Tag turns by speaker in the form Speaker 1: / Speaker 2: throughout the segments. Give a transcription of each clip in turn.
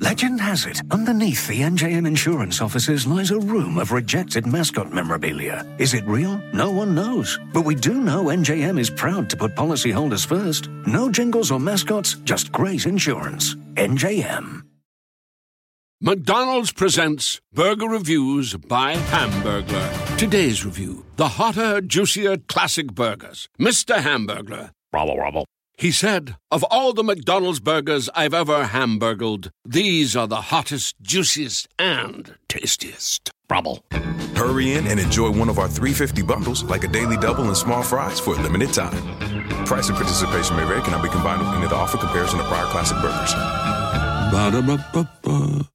Speaker 1: Legend has it, underneath the NJM insurance offices lies a room of rejected mascot memorabilia. Is it real? No one knows. But we do know NJM is proud to put policyholders first. No jingles or mascots, just great insurance. NJM.
Speaker 2: McDonald's presents Burger Reviews by Hamburglar. Today's review the hotter, juicier classic burgers. Mr. Hamburglar. Rubble, rubble. He said, Of all the McDonald's burgers I've ever hamburgled, these are the hottest, juiciest, and tastiest. Rubble.
Speaker 3: Hurry in and enjoy one of our 350 bundles, like a daily double and small fries, for a limited time. Price and participation may vary, cannot be combined with any other offer comparison to prior classic burgers.
Speaker 2: Ba-da-ba-ba-ba.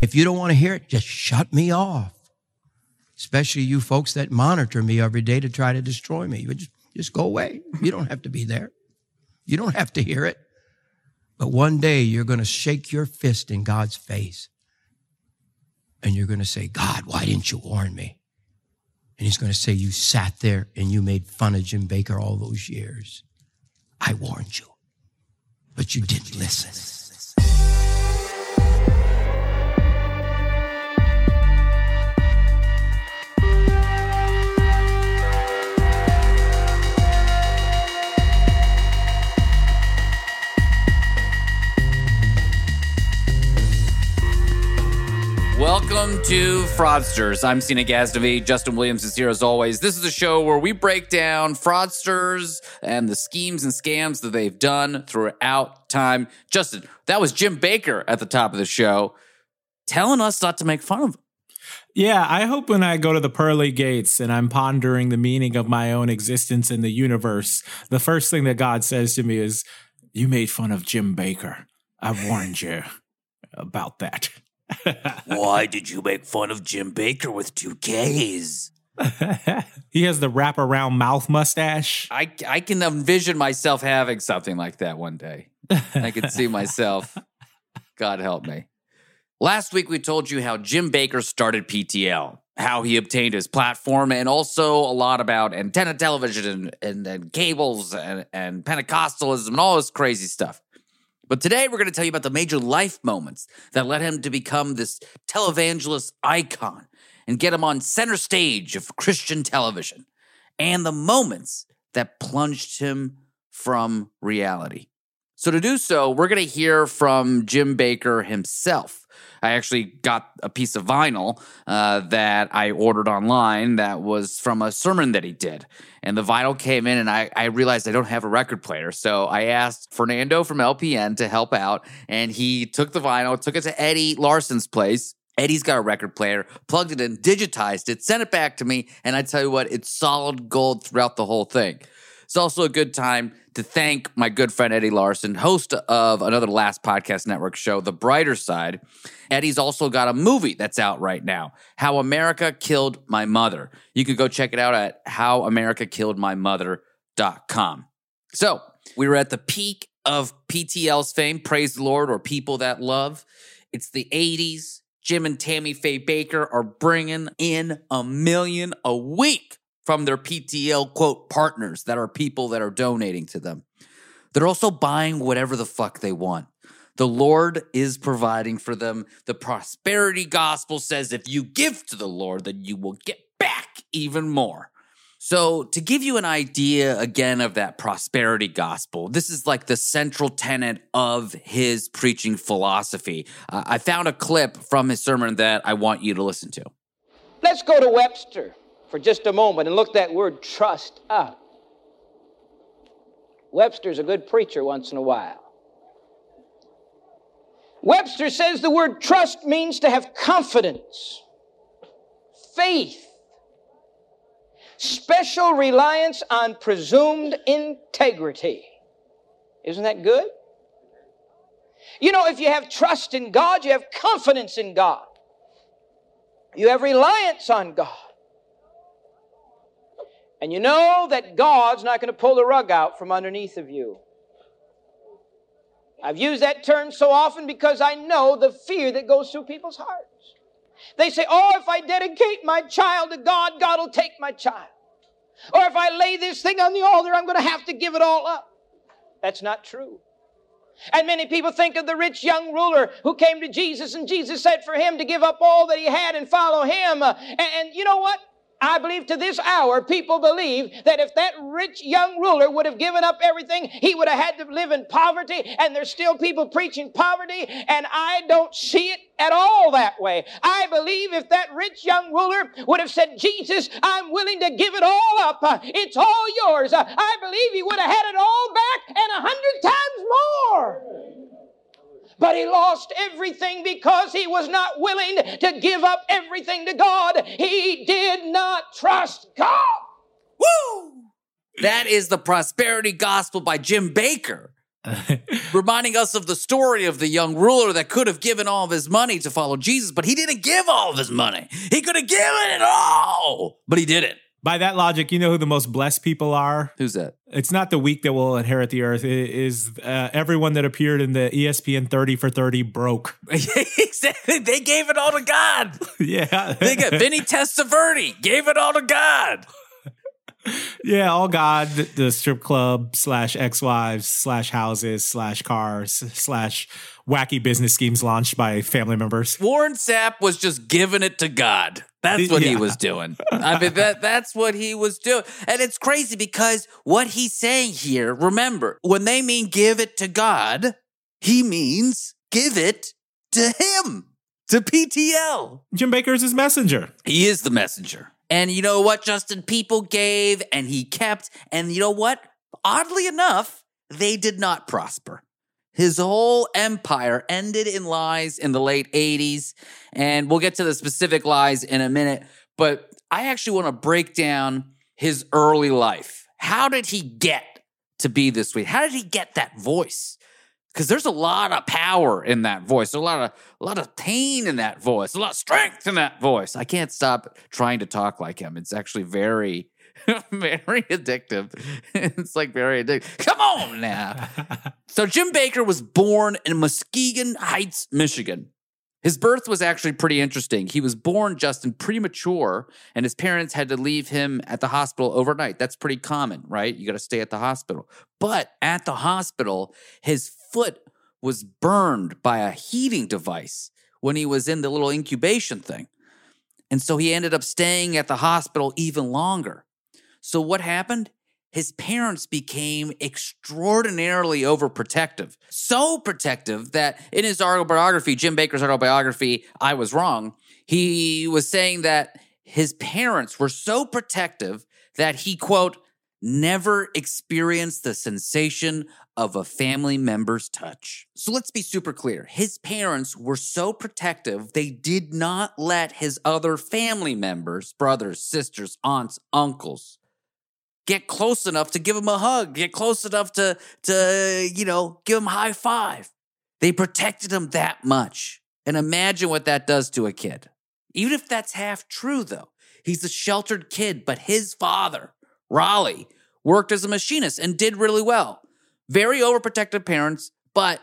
Speaker 4: If you don't want to hear it, just shut me off. Especially you folks that monitor me every day to try to destroy me. You just, just go away. You don't have to be there. You don't have to hear it. But one day you're going to shake your fist in God's face and you're going to say, God, why didn't you warn me? And he's going to say, You sat there and you made fun of Jim Bakker all those years. I warned you, but you didn't listen.
Speaker 5: Welcome to Fraudsters. I'm Sina Ghaznavi. Justin Williams is here as always. This is a show where we break down fraudsters and the schemes and scams that they've done throughout time. Justin, that was Jim Bakker at the top of the show telling us not to make fun of him.
Speaker 6: Yeah, I hope when I go to the pearly gates and I'm pondering the meaning of my own existence in the universe, the first thing that God says to me is, You made fun of Jim Bakker. I warned you about that.
Speaker 5: Why did you make fun of Jim Bakker with two Ks?
Speaker 6: he has the wraparound mouth mustache.
Speaker 5: I, I can envision myself having something like that one day. I can see myself. God help me. Last week, we told you how Jim Bakker started PTL, how he obtained his platform, and also a lot about antenna television and, and, and cables and, and Pentecostalism and all this crazy stuff. But today, we're going to tell you about the major life moments that led him to become this televangelist icon and get him on center stage of Christian television, and the moments that plunged him from reality. So, to do so, we're going to hear from Jim Bakker himself. I actually got a piece of vinyl uh, that I ordered online that was from a sermon that he did. And the vinyl came in, and I, I realized I don't have a record player. So I asked Fernando from LPN to help out, and he took the vinyl, took it to Eddie Larson's place. Eddie's got a record player, plugged it in, digitized it, sent it back to me, and I tell you what, it's solid gold throughout the whole thing. It's also a good time to thank my good friend Eddie Larson, host of another Last Podcast Network show, The Brighter Side. Eddie's also got a movie that's out right now, How America Killed My Mother. You can go check it out at howamerica.killedmymother.com. So, we were at the peak of PTL's fame, praise the Lord, or people that love. It's the 80s. Jim and Tammy Faye Bakker are bringing in a million a week from their PTL quote partners that are people that are donating to them. They're also buying whatever the fuck they want. The Lord is providing for them. The prosperity gospel says if you give to the Lord, then you will get back even more. So, to give you an idea again of that prosperity gospel, this is like the central tenet of his preaching philosophy. Uh, I found a clip from his sermon that I want you to listen to.
Speaker 7: Let's go to Webster for just a moment and look that word trust up. Webster's a good preacher once in a while. Webster says the word trust means to have confidence, faith, special reliance on presumed integrity. Isn't that good? You know, if you have trust in God, you have confidence in God, you have reliance on God. And you know that God's not going to pull the rug out from underneath of you. I've used that term so often because I know the fear that goes through people's hearts. They say, Oh, if I dedicate my child to God, God will take my child. Or if I lay this thing on the altar, I'm going to have to give it all up. That's not true. And many people think of the rich young ruler who came to Jesus, and Jesus said for him to give up all that he had and follow him. Uh, and, and you know what? I believe to this hour, people believe that if that rich young ruler would have given up everything, he would have had to live in poverty, and there's still people preaching poverty, and I don't see it at all that way. I believe if that rich young ruler would have said, Jesus, I'm willing to give it all up, it's all yours, I believe he would have had it all back and a hundred times more. But he lost everything because he was not willing to give up everything to God. He did not trust God.
Speaker 5: Woo! That is the prosperity gospel by Jim Bakker. reminding us of the story of the young ruler that could have given all of his money to follow Jesus, but he didn't give all of his money. He could have given it all, but he didn't.
Speaker 6: By that logic, you know who the most blessed people are?
Speaker 5: Who's that?
Speaker 6: It's not the weak that will inherit the earth. It is uh, everyone that appeared in the ESPN 30 for 30 broke.
Speaker 5: exactly. They gave it all to God.
Speaker 6: yeah.
Speaker 5: They got Vinny Testaverde gave it all to God.
Speaker 6: yeah, all God, the, strip club slash ex-wives slash houses slash cars slash wacky business schemes launched by family members.
Speaker 5: Warren Sapp was just giving it to God. That's what he was doing. I mean, that that's what he was doing. And it's crazy because what he's saying here, remember, when they mean give it to God, he means give it to him, to PTL.
Speaker 6: Jim Bakker is his messenger.
Speaker 5: He is the messenger. And you know what, Justin? People gave and he kept. And you know what? Oddly enough, they did not prosper. His whole empire ended in lies in the late 80s. And we'll get to the specific lies in a minute. But I actually want to break down his early life. How did he get to be this way? How did he get that voice? Because there's a lot of power in that voice. A lot of a lot of pain in that voice. A lot of strength in that voice. I can't stop trying to talk like him. It's actually very, very addictive. It's like very addictive. Come on now. So Jim Bakker was born in Muskegon Heights, Michigan. His birth was actually pretty interesting. He was born just in premature, and his parents had to leave him at the hospital overnight. That's pretty common, right? You got to stay at the hospital. But at the hospital, his foot was burned by a heating device when he was in the little incubation thing. And so he ended up staying at the hospital even longer. So what happened? His parents became extraordinarily overprotective. So protective that in his autobiography, Jim Bakker's autobiography, I Was Wrong, he was saying that his parents were so protective that he, quote, never experienced the sensation of a family member's touch. So let's be super clear. His parents were so protective, they did not let his other family members, brothers, sisters, aunts, uncles, get close enough to give him a hug, get close enough to, to, you know, give him high five. They protected him that much. And imagine what that does to a kid. Even if that's half true, though. He's a sheltered kid, but his father, Raleigh, worked as a machinist and did really well. Very overprotective parents, but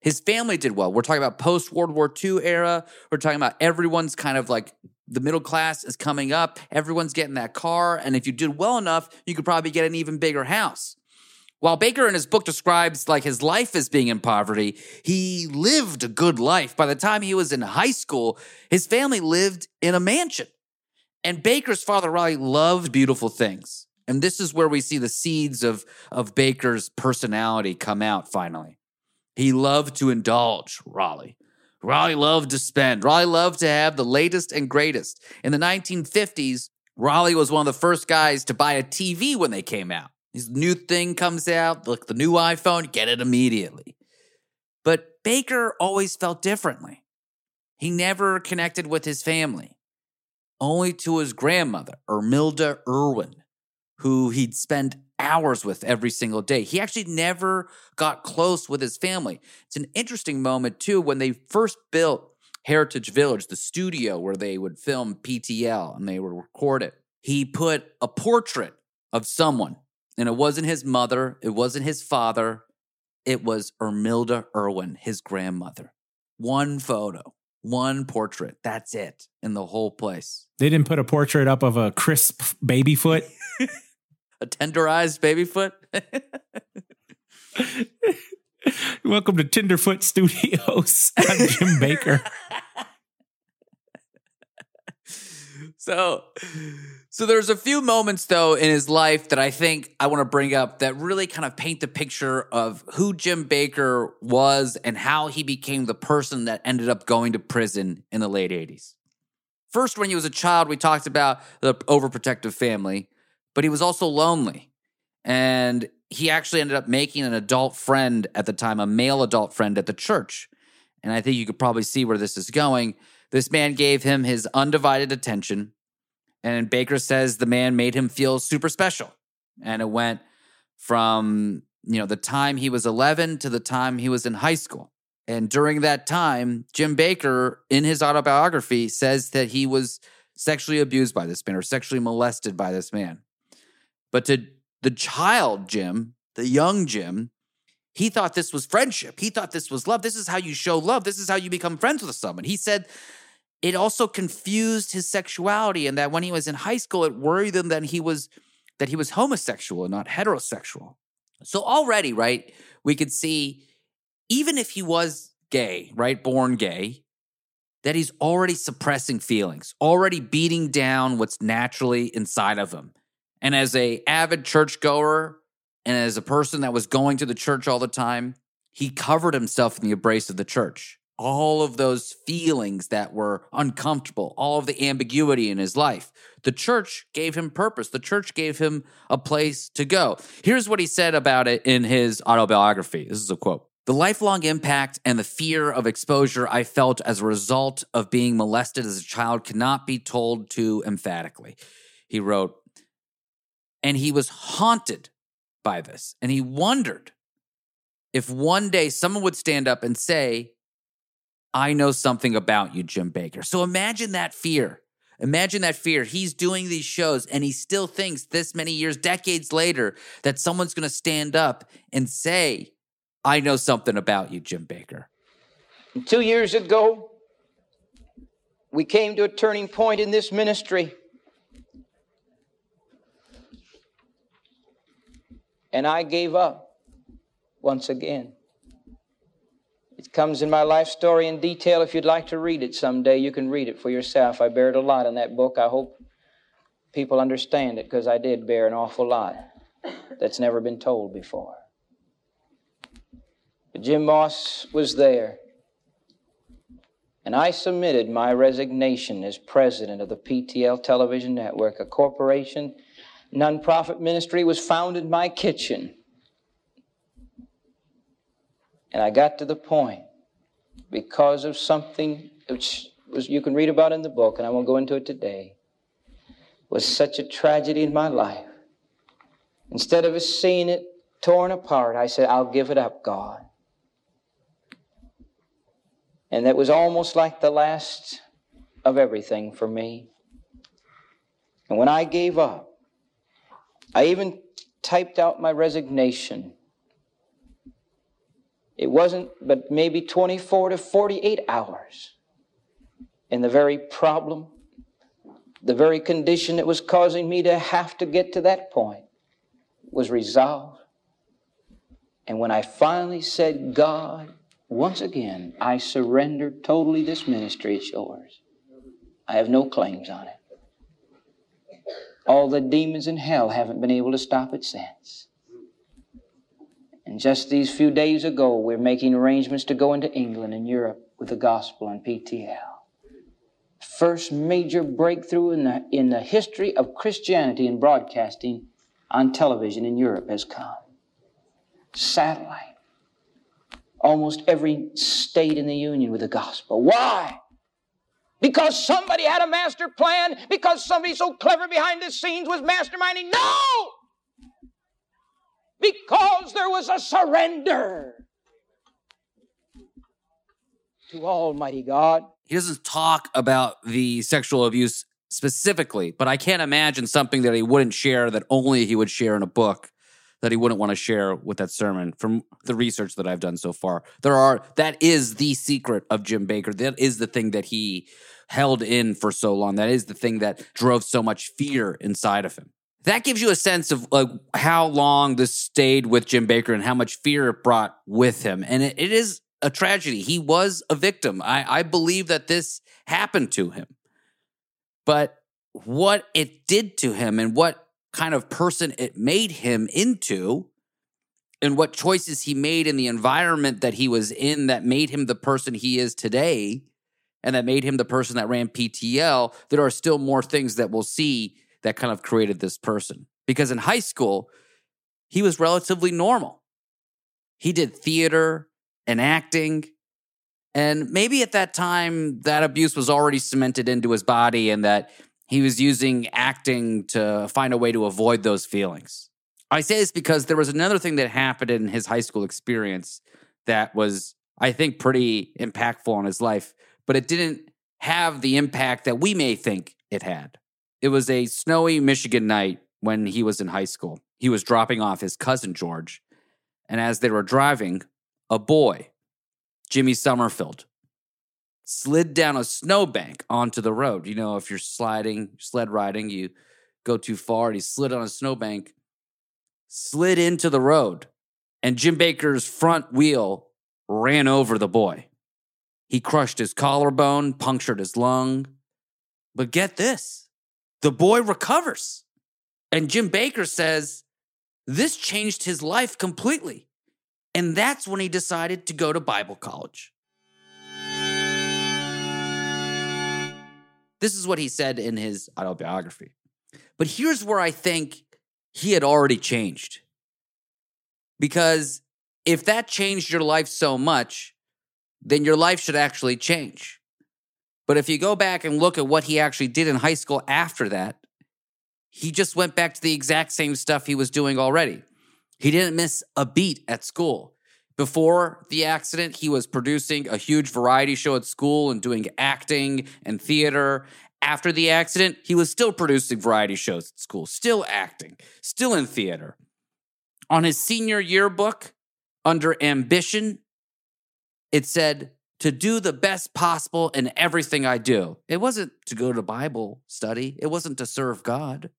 Speaker 5: his family did well. We're talking about post World War II era. We're talking about everyone's kind of like the middle class is coming up. Everyone's getting that car. And if you did well enough, you could probably get an even bigger house. While Bakker in his book describes like his life as being in poverty, he lived a good life. By the time he was in high school, his family lived in a mansion. And Bakker's father, Raleigh, loved beautiful things. And this is where we see the seeds of, of Bakker's personality come out finally. He loved to indulge, Raleigh. Raleigh loved to spend. Raleigh loved to have the latest and greatest. In the 1950s, Raleigh was one of the first guys to buy a TV when they came out. This new thing comes out, look, the new iPhone, get it immediately. But Bakker always felt differently. He never connected with his family, only to his grandmother, Ermilda Irwin, who he'd spend hours with every single day. He actually never got close with his family. It's an interesting moment, too, when they first built Heritage Village, the studio where they would film PTL and they would record it. He put a portrait of someone, and it wasn't his mother, it wasn't his father, it was Ermilda Irwin, his grandmother. One photo, one portrait. That's it in the whole place.
Speaker 6: They didn't put a portrait up of a crisp baby foot.
Speaker 5: A tenderized baby foot.
Speaker 6: Welcome to Tenderfoot Studios. I'm Jim Bakker.
Speaker 5: So, so there's a few moments though in his life that I think I want to bring up that really kind of paint the picture of who Jim Bakker was and how he became the person that ended up going to prison in the late 80s. First, when he was a child, we talked about the overprotective family, but he was also lonely. And he actually ended up making an adult friend at the time, a male adult friend at the church. And I think you could probably see where this is going. This man gave him his undivided attention. And Bakker says the man made him feel super special. And it went from, you know, the time he was 11 to the time he was in high school. And during that time, Jim Bakker, in his autobiography, says that he was sexually abused by this man or sexually molested by this man. But to the child Jim, the young Jim, he thought this was friendship. He thought this was love. This is how you show love. This is how you become friends with someone. He said it also confused his sexuality and that when he was in high school it worried him that he was that he was homosexual and not heterosexual. So already, right, we could see even if he was gay, right, born gay, that he's already suppressing feelings, already beating down what's naturally inside of him. And as a avid churchgoer and as a person that was going to the church all the time, he covered himself in the embrace of the church. All of those feelings that were uncomfortable, all of the ambiguity in his life. The church gave him purpose. The church gave him a place to go. Here's what he said about it in his autobiography. This is a quote. The lifelong impact and the fear of exposure I felt as a result of being molested as a child cannot be told too emphatically. He wrote, and he was haunted by this. And he wondered if one day someone would stand up and say, I know something about you, Jim Bakker. So imagine that fear. Imagine that fear. He's doing these shows and he still thinks this many years, decades later, that someone's going to stand up and say, I know something about you, Jim Bakker.
Speaker 7: Two years ago, we came to a turning point in this ministry. And I gave up once again. It comes in my life story in detail. If you'd like to read it someday, you can read it for yourself. I buried a lot in that book. I hope people understand it because I did bear an awful lot that's never been told before. But Jim Moss was there. And I submitted my resignation as president of the PTL Television Network, a corporation nonprofit ministry was founded in my kitchen. And I got to the point because of something which was you can read about in the book, and I won't go into it today, was such a tragedy in my life. Instead of seeing it torn apart, I said, I'll give it up, God. And that was almost like the last of everything for me. And when I gave up, I even typed out my resignation. It wasn't but maybe 24 to 48 hours. And the very problem, the very condition that was causing me to have to get to that point was resolved. And when I finally said, God, once again, I surrender totally this ministry, it's yours. I have no claims on it. All the demons in hell haven't been able to stop it since. And just these few days ago, we're making arrangements to go into England and Europe with the gospel on PTL. First major breakthrough in the, in the history of Christianity in broadcasting on television in Europe has come. Satellite. Almost every state in the Union with the gospel. Why? Because somebody had a master plan, because somebody so clever behind the scenes was masterminding. No! Because there was a surrender to Almighty God.
Speaker 5: He doesn't talk about the sexual abuse specifically, but I can't imagine something that he wouldn't share that only he would share in a book that he wouldn't want to share with that sermon from the research that I've done so far. There are that is the secret of Jim Bakker. That is the thing that he held in for so long. That is the thing that drove so much fear inside of him. that gives you a sense of like how long this stayed with Jim Bakker and how much fear it brought with him. And it, it is a tragedy. He was a victim. I, I believe that this happened to him. But what it did to him and what kind of person it made him into and what choices he made in the environment that he was in that made him the person he is today and that made him the person that ran PTL, there are still more things that we'll see that kind of created this person. Because in high school, he was relatively normal. He did theater and acting. And maybe at that time, that abuse was already cemented into his body and that he was using acting to find a way to avoid those feelings. I say this because there was another thing that happened in his high school experience that was, I think, pretty impactful on his life, but it didn't have the impact that we may think it had. It was a snowy Michigan night when he was in high school. He was dropping off his cousin George, and as they were driving, a boy, Jimmy Summerfield, slid down a snowbank onto the road. You know, if you're sliding, sled riding, you go too far, and he slid on a snowbank slid into the road, and Jim Bakker's front wheel ran over the boy. He crushed his collarbone, punctured his lung. But get this the boy recovers. And Jim Bakker says this changed his life completely. And that's when he decided to go to Bible college. This is what he said in his autobiography. But here's where I think he had already changed. Because if that changed your life so much, then your life should actually change. But if you go back and look at what he actually did in high school after that, he just went back to the exact same stuff he was doing already. He didn't miss a beat at school. Before the accident, he was producing a huge variety show at school and doing acting and theater after the accident, he was still producing variety shows at school, still acting, still in theater. On his senior yearbook, under ambition, it said, to do the best possible in everything I do. It wasn't to go to Bible study, it wasn't to serve God.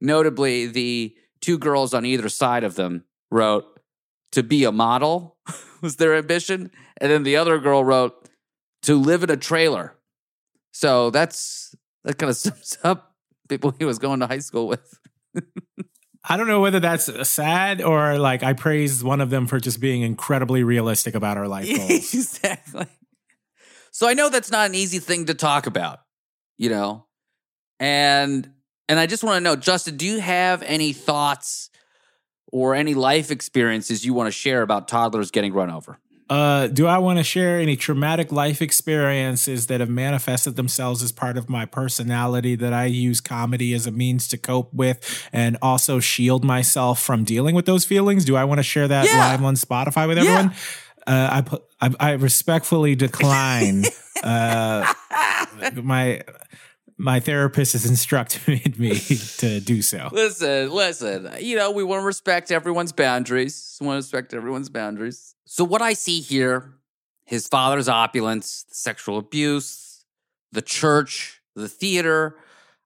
Speaker 5: Notably, the two girls on either side of them wrote, to be a model was their ambition. And then the other girl wrote, to live in a trailer so that's that kind of sums up people he was going to high school with.
Speaker 6: I don't know whether that's uh, sad or like I praise one of them for just being incredibly realistic about our life goals.
Speaker 5: exactly. So I know that's not an easy thing to talk about, you know. And and I just want to know, Justin, do you have any thoughts or any life experiences you want to share about toddlers getting run over?
Speaker 6: Uh, do I want to share any traumatic life experiences that have manifested themselves as part of my personality that I use comedy as a means to cope with and also shield myself from dealing with those feelings? Do I want to share that yeah. live on Spotify with everyone? Yeah. Uh, I, put, I, I respectfully decline. uh, my my therapist has instructed me to do so.
Speaker 5: Listen, listen. You know, we want to respect everyone's boundaries. We want to respect everyone's boundaries. So, what I see here his father's opulence, the sexual abuse, the church, the theater.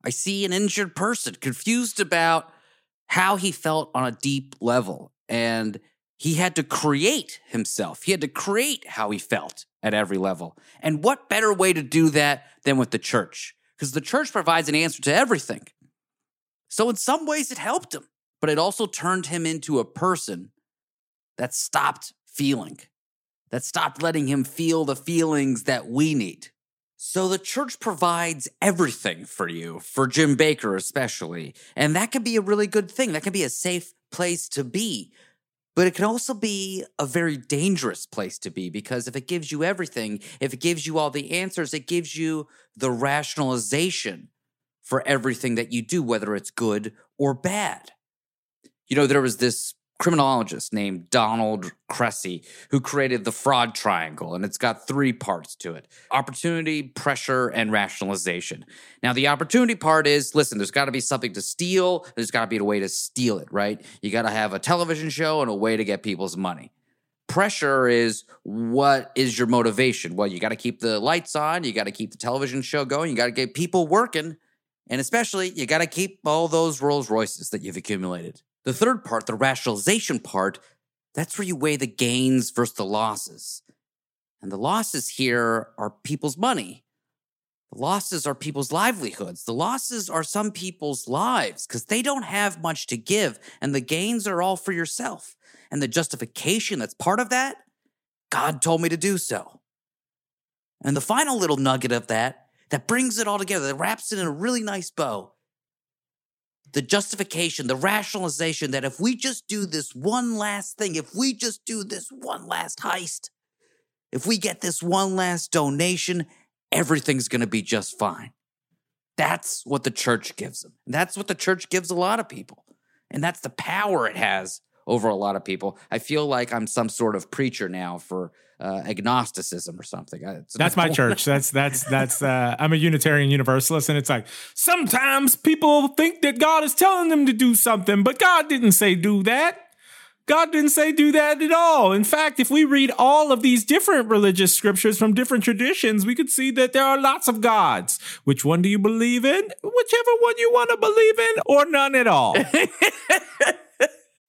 Speaker 5: I see an injured person confused about how he felt on a deep level. And he had to create himself. He had to create how he felt at every level. And what better way to do that than with the church? Because the church provides an answer to everything. So, in some ways, it helped him, but it also turned him into a person that stopped feeling, that stopped letting him feel the feelings that we need. So, the church provides everything for you, for Jim Bakker especially. And that can be a really good thing. That can be a safe place to be. But it can also be a very dangerous place to be because if it gives you everything, if it gives you all the answers, it gives you the rationalization for everything that you do, whether it's good or bad. You know, there was this criminologist named Donald Cressey who created the fraud triangle, and it's got three parts to it opportunity, pressure, and rationalization. Now, the opportunity part is listen, there's got to be something to steal, there's got to be a way to steal it, right? You got to have a television show and a way to get people's money. Pressure is what is your motivation? Well, you got to keep the lights on, you got to keep the television show going, you got to get people working. And especially, you got to keep all those Rolls Royces that you've accumulated. The third part, the rationalization part, that's where you weigh the gains versus the losses. And the losses here are people's money. The losses are people's livelihoods. The losses are some people's lives because they don't have much to give, and the gains are all for yourself. And the justification that's part of that, God told me to do so. And the final little nugget of that, that brings it all together, that wraps it in a really nice bow. The justification, the rationalization that if we just do this one last thing, if we just do this one last heist, if we get this one last donation, everything's going to be just fine. That's what the church gives them. That's what the church gives a lot of people. And that's the power it has over a lot of people. I feel like I'm some sort of preacher now for uh, agnosticism or something. It's
Speaker 6: that's my church. That's that's that's. Uh, I'm a Unitarian Universalist, and it's like sometimes people think that God is telling them to do something, but God didn't say do that. God didn't say do that at all. In fact, if we read all of these different religious scriptures from different traditions, we could see that there are lots of gods. Which one do you believe in? Whichever one you want to believe in, or none at all.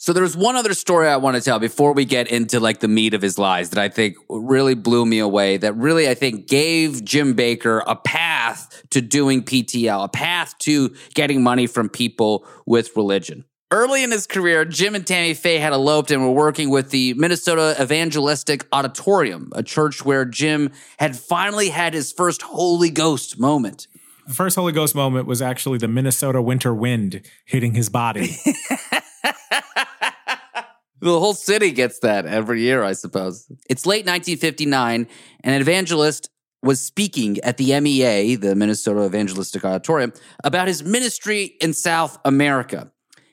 Speaker 5: So there's one other story I want to tell before we get into like the meat of his lies that I think really blew me away. That really I think gave Jim Bakker a path to doing PTL, a path to getting money from people with religion. Early in his career, Jim and Tammy Faye had eloped and were working with the Minnesota Evangelistic Auditorium, a church where Jim had finally had his first Holy Ghost moment.
Speaker 6: The first Holy Ghost moment was actually the Minnesota winter wind hitting his body.
Speaker 5: The whole city gets that every year, I suppose. It's late 1959, and an evangelist was speaking at the MEA, the Minnesota Evangelistic Auditorium, about his ministry in South America.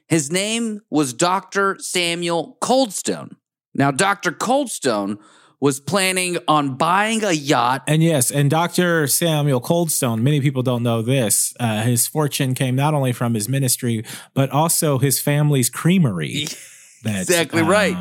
Speaker 5: His name was Dr. Samuel Coldstone. Now, Dr. Coldstone was planning on buying a yacht.
Speaker 6: And yes, and Dr. Samuel Coldstone, many people don't know this. Uh, his fortune came not only from his ministry, but also his family's creamery.
Speaker 5: That's exactly um, right.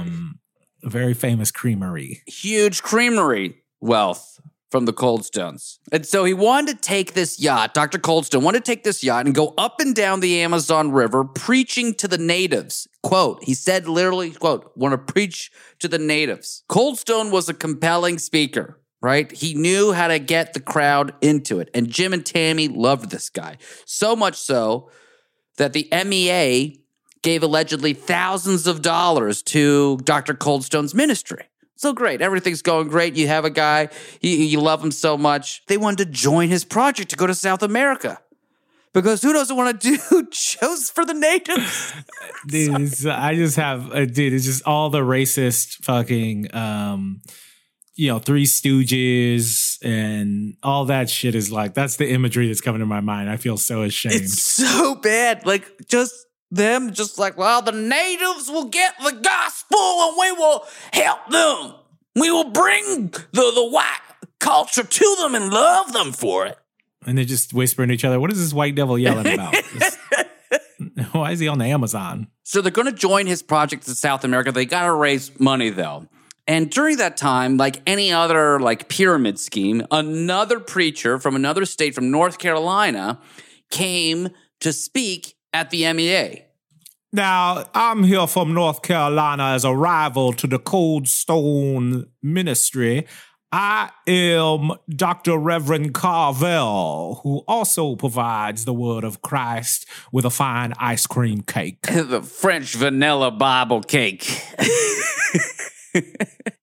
Speaker 6: A very famous creamery.
Speaker 5: Huge creamery wealth from the Coldstones. And so he wanted to take this yacht, Dr. Coldstone wanted to take this yacht and go up and down the Amazon River preaching to the natives. Quote, he said literally, quote, want to preach to the natives. Coldstone was a compelling speaker right? He knew how to get the crowd into it. And Jim and Tammy loved this guy. So much so that the MEA gave allegedly thousands of dollars to Dr. Coldstone's ministry. So great. Everything's going great. You have a guy, you, you love him so much. They wanted to join his project to go to South America. Because who doesn't want to do shows for the natives?
Speaker 6: dude, I just have, uh, dude, it's just all the racist fucking, um, you know, Three Stooges and all that shit is like, that's the imagery that's coming to my mind. I feel so ashamed.
Speaker 5: It's so bad. Like, just them just like, well, the natives will get the gospel and we will help them. We will bring the, the white culture to them and love them for it.
Speaker 6: And they just whispering to each other, what is this white devil yelling about? why is he on the Amazon?
Speaker 5: So they're going to join his project in South America. They got to raise money though. And during that time, like any other like pyramid scheme, another preacher from another state from North Carolina came to speak at the MEA.
Speaker 6: Now, I'm here from North Carolina as a rival to the Cold Stone Ministry. I am Dr. Reverend Carvel, who also provides the word of Christ with a fine ice cream cake.
Speaker 5: the French vanilla Bible cake.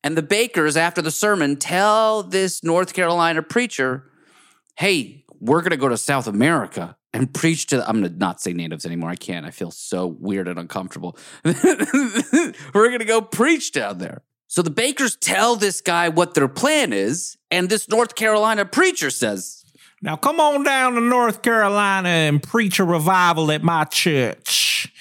Speaker 5: and the Bakkers, after the sermon, tell this North Carolina preacher, hey, we're going to go to South America and preach to I'm gonna not say natives anymore. I can't. I feel so weird and uncomfortable. We're gonna go preach down there. So the Bakkers tell this guy what their plan is, and this North Carolina preacher says,
Speaker 6: Now come on down to North Carolina and preach a revival at my church.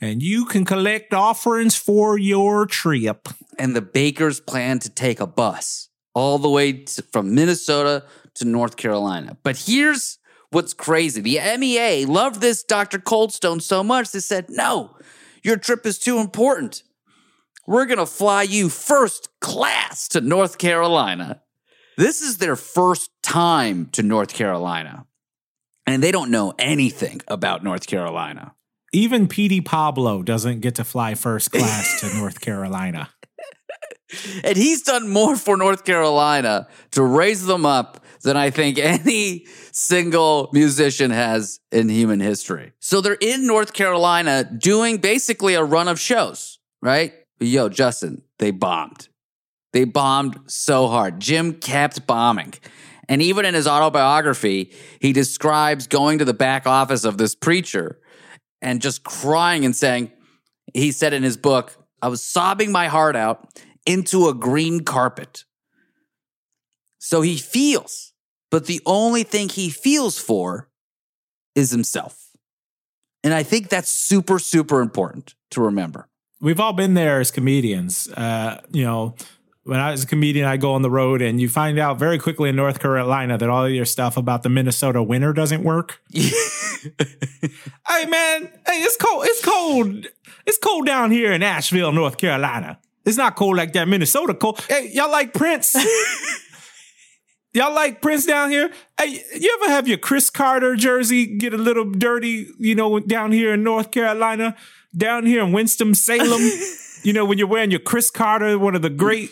Speaker 6: And you can collect offerings for your trip.
Speaker 5: And the Bakkers plan to take a bus all the way to, from Minnesota to North Carolina. But here's what's crazy the MEA loved this Dr. Coldstone so much, they said, no, your trip is too important. We're going to fly you first class to North Carolina. This is their first time to North Carolina, and they don't know anything about North Carolina.
Speaker 6: Even Petey Pablo doesn't get to fly first class to North Carolina.
Speaker 5: And he's done more for North Carolina to raise them up than I think any single musician has in human history. So they're in North Carolina doing basically a run of shows, right? Yo, Justin, they bombed. They bombed so hard. Jim kept bombing. And even in his autobiography, he describes going to the back office of this preacher and just crying and saying, he said in his book, I was sobbing my heart out into a green carpet. So he feels, but the only thing he feels for is himself. And I think that's super, super important to remember.
Speaker 6: We've all been there as comedians. Uh, you know, when I was a comedian, I go on the road and you find out very quickly in North Carolina that all your stuff about the Minnesota winter doesn't work. hey man, hey, it's cold. It's cold. It's cold down here in Asheville, North Carolina. It's not cold like that Minnesota cold. Hey, y'all like Prince? y'all like Prince down here? Hey, you ever have your Cris Carter jersey get a little dirty, you know, down here in North Carolina? Down here in Winston Salem? you know, when you're wearing your Cris Carter, one of the great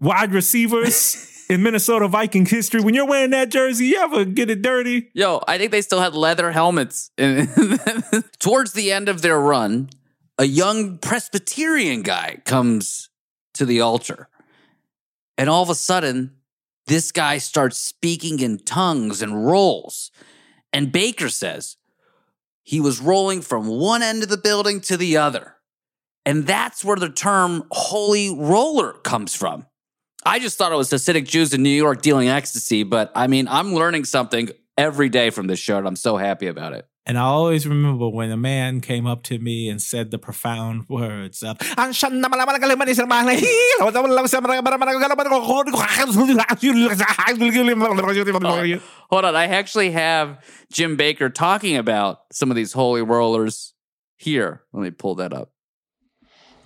Speaker 6: wide receivers in Minnesota Vikings history, when you're wearing that jersey, you ever get it dirty?
Speaker 5: Yo, I think they still had leather helmets. Towards the end of their run, a young Presbyterian guy comes to the altar. And all of a sudden, this guy starts speaking in tongues and rolls. And Bakker says he was rolling from one end of the building to the other. And that's where the term holy roller comes from. I just thought it was Hasidic Jews in New York dealing ecstasy, but I mean, I'm learning something every day from this show, and I'm so happy about it.
Speaker 6: And I always remember when a man came up to me and said the profound words of
Speaker 5: Hold on, I actually have Jim Bakker talking about some of these holy rollers here. Let me pull that up.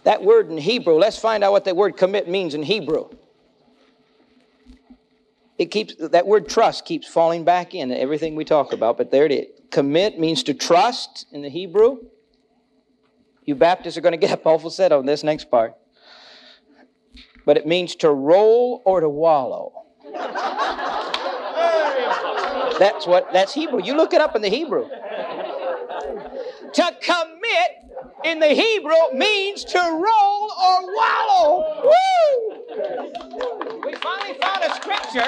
Speaker 7: That word in Hebrew, let's find out what that word commit means in Hebrew. It keeps that word trust keeps falling back in everything we talk about, but there it is. Commit means to trust in the Hebrew. You Baptists are going to get up awful set on this next part. But it means to roll or to wallow. That's what that's Hebrew. You look it up in the Hebrew. To commit in the Hebrew means to roll or wallow. Woo! We finally found a scripture.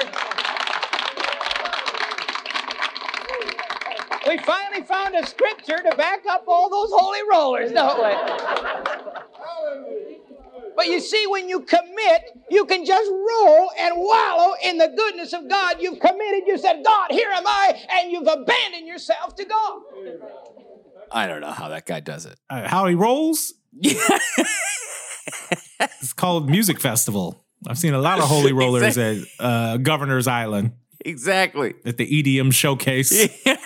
Speaker 7: We finally found a scripture to back up all those holy rollers, don't we? But you see, when you commit, you can just roll and wallow in the goodness of God. You've committed, you said, God, here am I, and you've abandoned yourself to God.
Speaker 5: I don't know how that guy does it.
Speaker 6: Uh, how he rolls? it's called Music Festival. I've seen a lot of holy rollers at uh, Governor's Island
Speaker 5: Exactly.
Speaker 6: at the EDM showcase.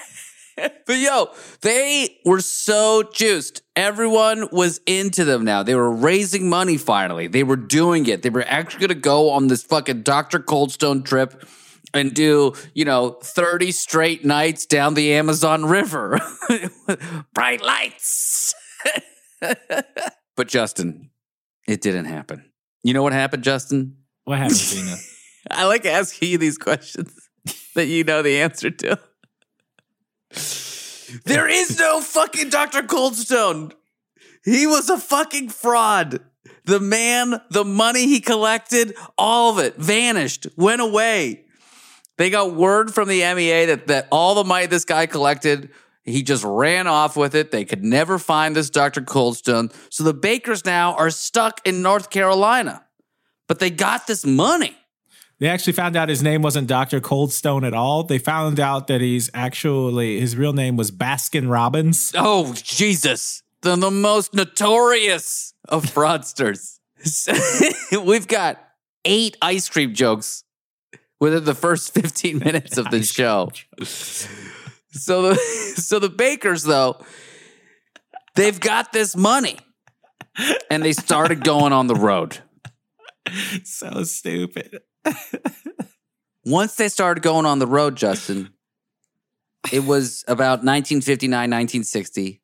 Speaker 5: But yo, they were so juiced. Everyone was into them now. They were raising money finally. They were doing it. They were actually going to go on this fucking Dr. Coldstone trip and do, you know, 30 straight nights down the Amazon River. Bright lights. but Justin, it didn't happen. You know what happened, Justin?
Speaker 6: What happened, Gina?
Speaker 5: I like asking you these questions that you know the answer to. There is no fucking Dr. Coldstone. He was a fucking fraud. The man, the money he collected, all of it vanished, went away. They got word from the MEA that, that all the money this guy collected, he just ran off with it. They could never find this Dr. Coldstone. So the Bakkers now are stuck in North Carolina. But they got this money.
Speaker 6: They actually found out his name wasn't Dr. Coldstone at all. They found out that he's actually, his real name was Baskin Robbins.
Speaker 5: Oh, Jesus. The, the most notorious of fraudsters. We've got eight ice cream jokes within the first 15 minutes of the show. So the so the Bakkers though, they've got this money. And they started going on the road.
Speaker 6: So stupid.
Speaker 5: Once they started going on the road, Justin, it was about 1959, 1960.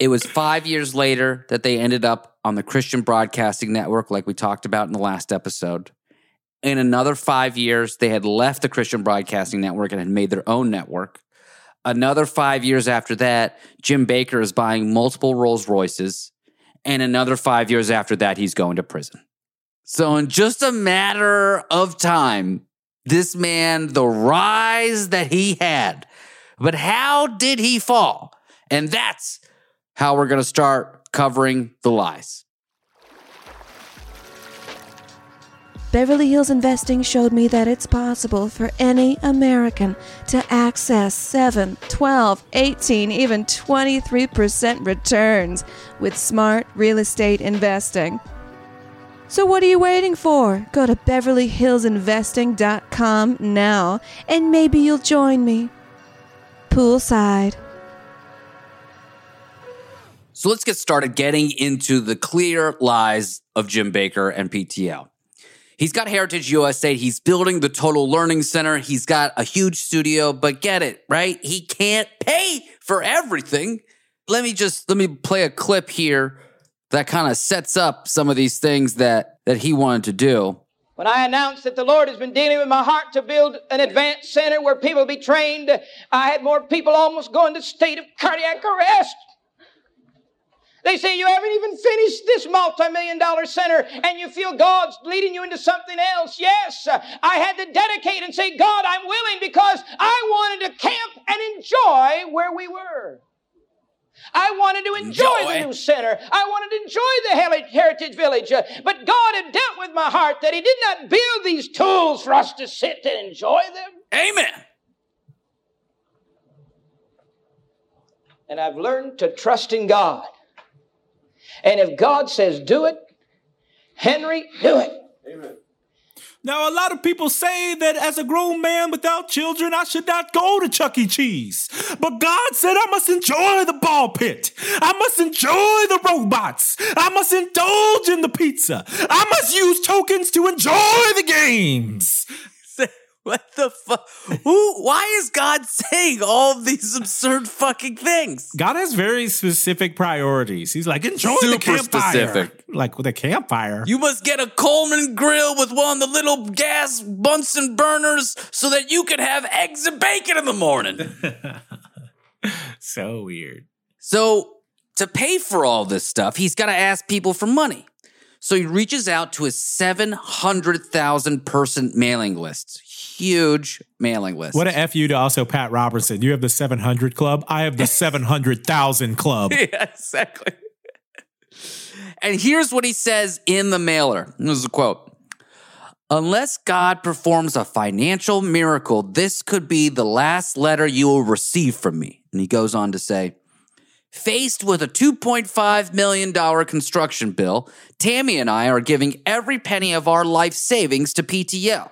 Speaker 5: It was five years later that they ended up on the Christian Broadcasting Network, like we talked about in the last episode. In another five years, they had left the Christian Broadcasting Network and had made their own network. Another five years after that, Jim Bakker is buying multiple Rolls Royces. And another five years after that, he's going to prison. So, in just a matter of time, this man, the rise that he had, but how did he fall? And that's how we're going to start covering the lies.
Speaker 8: Beverly Hills Investing showed me that it's possible for any American to access 7, 12, 18, even 23% returns with smart real estate investing. So what are you waiting for? Go to beverlyhillsinvesting.com now and maybe you'll join me. Poolside.
Speaker 5: So let's get started getting into the clear lies of Jim Bakker and PTL. He's got Heritage USA. He's building the Total Learning Center. He's got a huge studio, but get it, right? He can't pay for everything. Let me just let me play a clip here that kind of sets up some of these things that that he wanted to do.
Speaker 7: When I announced that the Lord has been dealing with my heart to build an advanced center where people be trained, I had more people almost going to state of cardiac arrest. They say you haven't even finished this multi-million dollar center and you feel God's leading you into something else. Yes, I had to dedicate and say, God, I'm willing because I wanted to camp and enjoy where we were. I wanted to enjoy,
Speaker 5: Enjoy.
Speaker 7: the new center. I wanted to enjoy the Heritage Village. But God had dealt with my heart that He did not build these tools for us to sit and enjoy them.
Speaker 5: Amen.
Speaker 7: And I've learned to trust in God. And if God says do it, Henry, do it.
Speaker 6: Now, a lot of people say that as a grown man without children, I should not go to Chuck E. Cheese. But God said I must enjoy the ball pit. I must enjoy the robots. I must indulge in the pizza. I must use tokens to enjoy the games.
Speaker 5: What the fuck? Who? Why is God saying all these absurd fucking things?
Speaker 6: God has very specific priorities. He's like, enjoy the campfire.
Speaker 5: specific.
Speaker 6: Like with a campfire.
Speaker 5: You must get a Coleman grill with one of the little gas Bunsen burners so that you can have eggs and bacon in the morning.
Speaker 6: so weird.
Speaker 5: So, to pay for all this stuff, he's got to ask people for money. So, he reaches out to his 700,000 person mailing list. Huge mailing list.
Speaker 6: What a F you to also Pat Robertson. You have the 700 club. I have the 700,000 club.
Speaker 5: yeah, exactly. And here's what he says in the mailer. This is a quote. Unless God performs a financial miracle, this could be the last letter you will receive from me. And he goes on to say, Faced with a $2.5 million construction bill, Tammy and I are giving every penny of our life savings to PTL.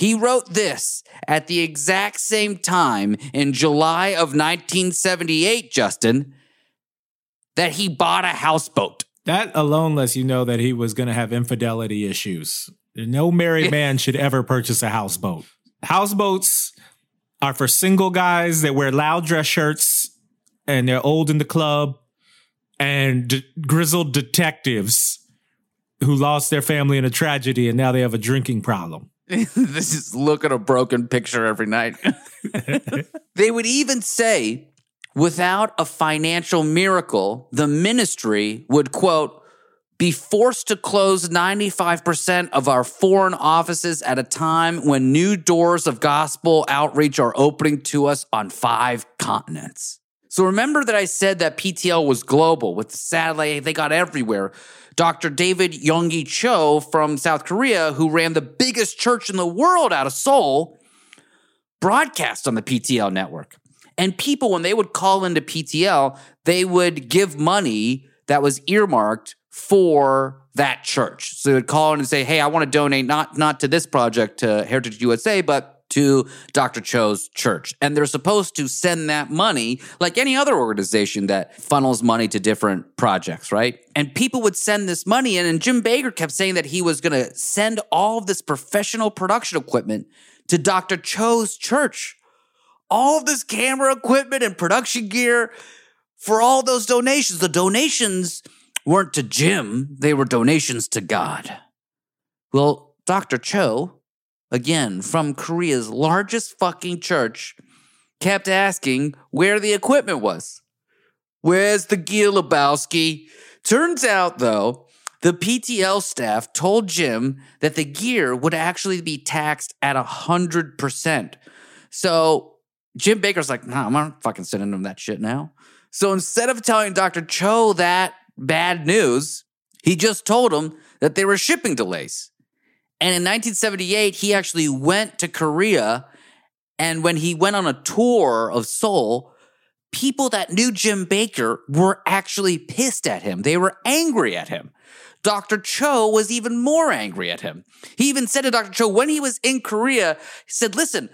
Speaker 5: He wrote this at the exact same time in July of 1978, Justin, that he bought a houseboat.
Speaker 6: That alone lets you know that he was going to have infidelity issues. No married man should ever purchase a houseboat. Houseboats are for single guys that wear loud dress shirts and they're old in the club and d- grizzled detectives who lost their family in a tragedy and now they have a drinking problem.
Speaker 5: this is look at a broken picture every night. they would even say, without a financial miracle, the ministry would, quote, be forced to close 95% of our foreign offices at a time when new doors of gospel outreach are opening to us on five continents. So remember that I said that PTL was global with the satellite, they got everywhere. Dr. David Yonggi Cho from South Korea, who ran the biggest church in the world out of Seoul, broadcast on the PTL network. And people, when they would call into PTL, they would give money that was earmarked for that church. So they would call in and say, "Hey, I want to donate not not to this project to Heritage USA, but to Dr. Cho's church." And they're supposed to send that money like any other organization that funnels money to different projects, right? And people would send this money in and Jim Bakker kept saying that he was going to send all of this professional production equipment to Dr. Cho's church. All of this camera equipment and production gear for all those donations. The donations weren't to Jim, they were donations to God. Well, Dr. Cho, again, from Korea's largest fucking church, kept asking where the equipment was. Where's the gear, Lebowski? Turns out, though, the PTL staff told Jim that the gear would actually be taxed at 100%. So Jim Bakker's like, nah, I'm not fucking sending him that shit now. So instead of telling Dr. Cho that bad news, he just told him that there were shipping delays. And in 1978, he actually went to Korea. And when he went on a tour of Seoul, people that knew Jim Bakker were actually pissed at him. They were angry at him. Dr. Cho was even more angry at him. He even said to Dr. Cho when he was in Korea, he said, listen,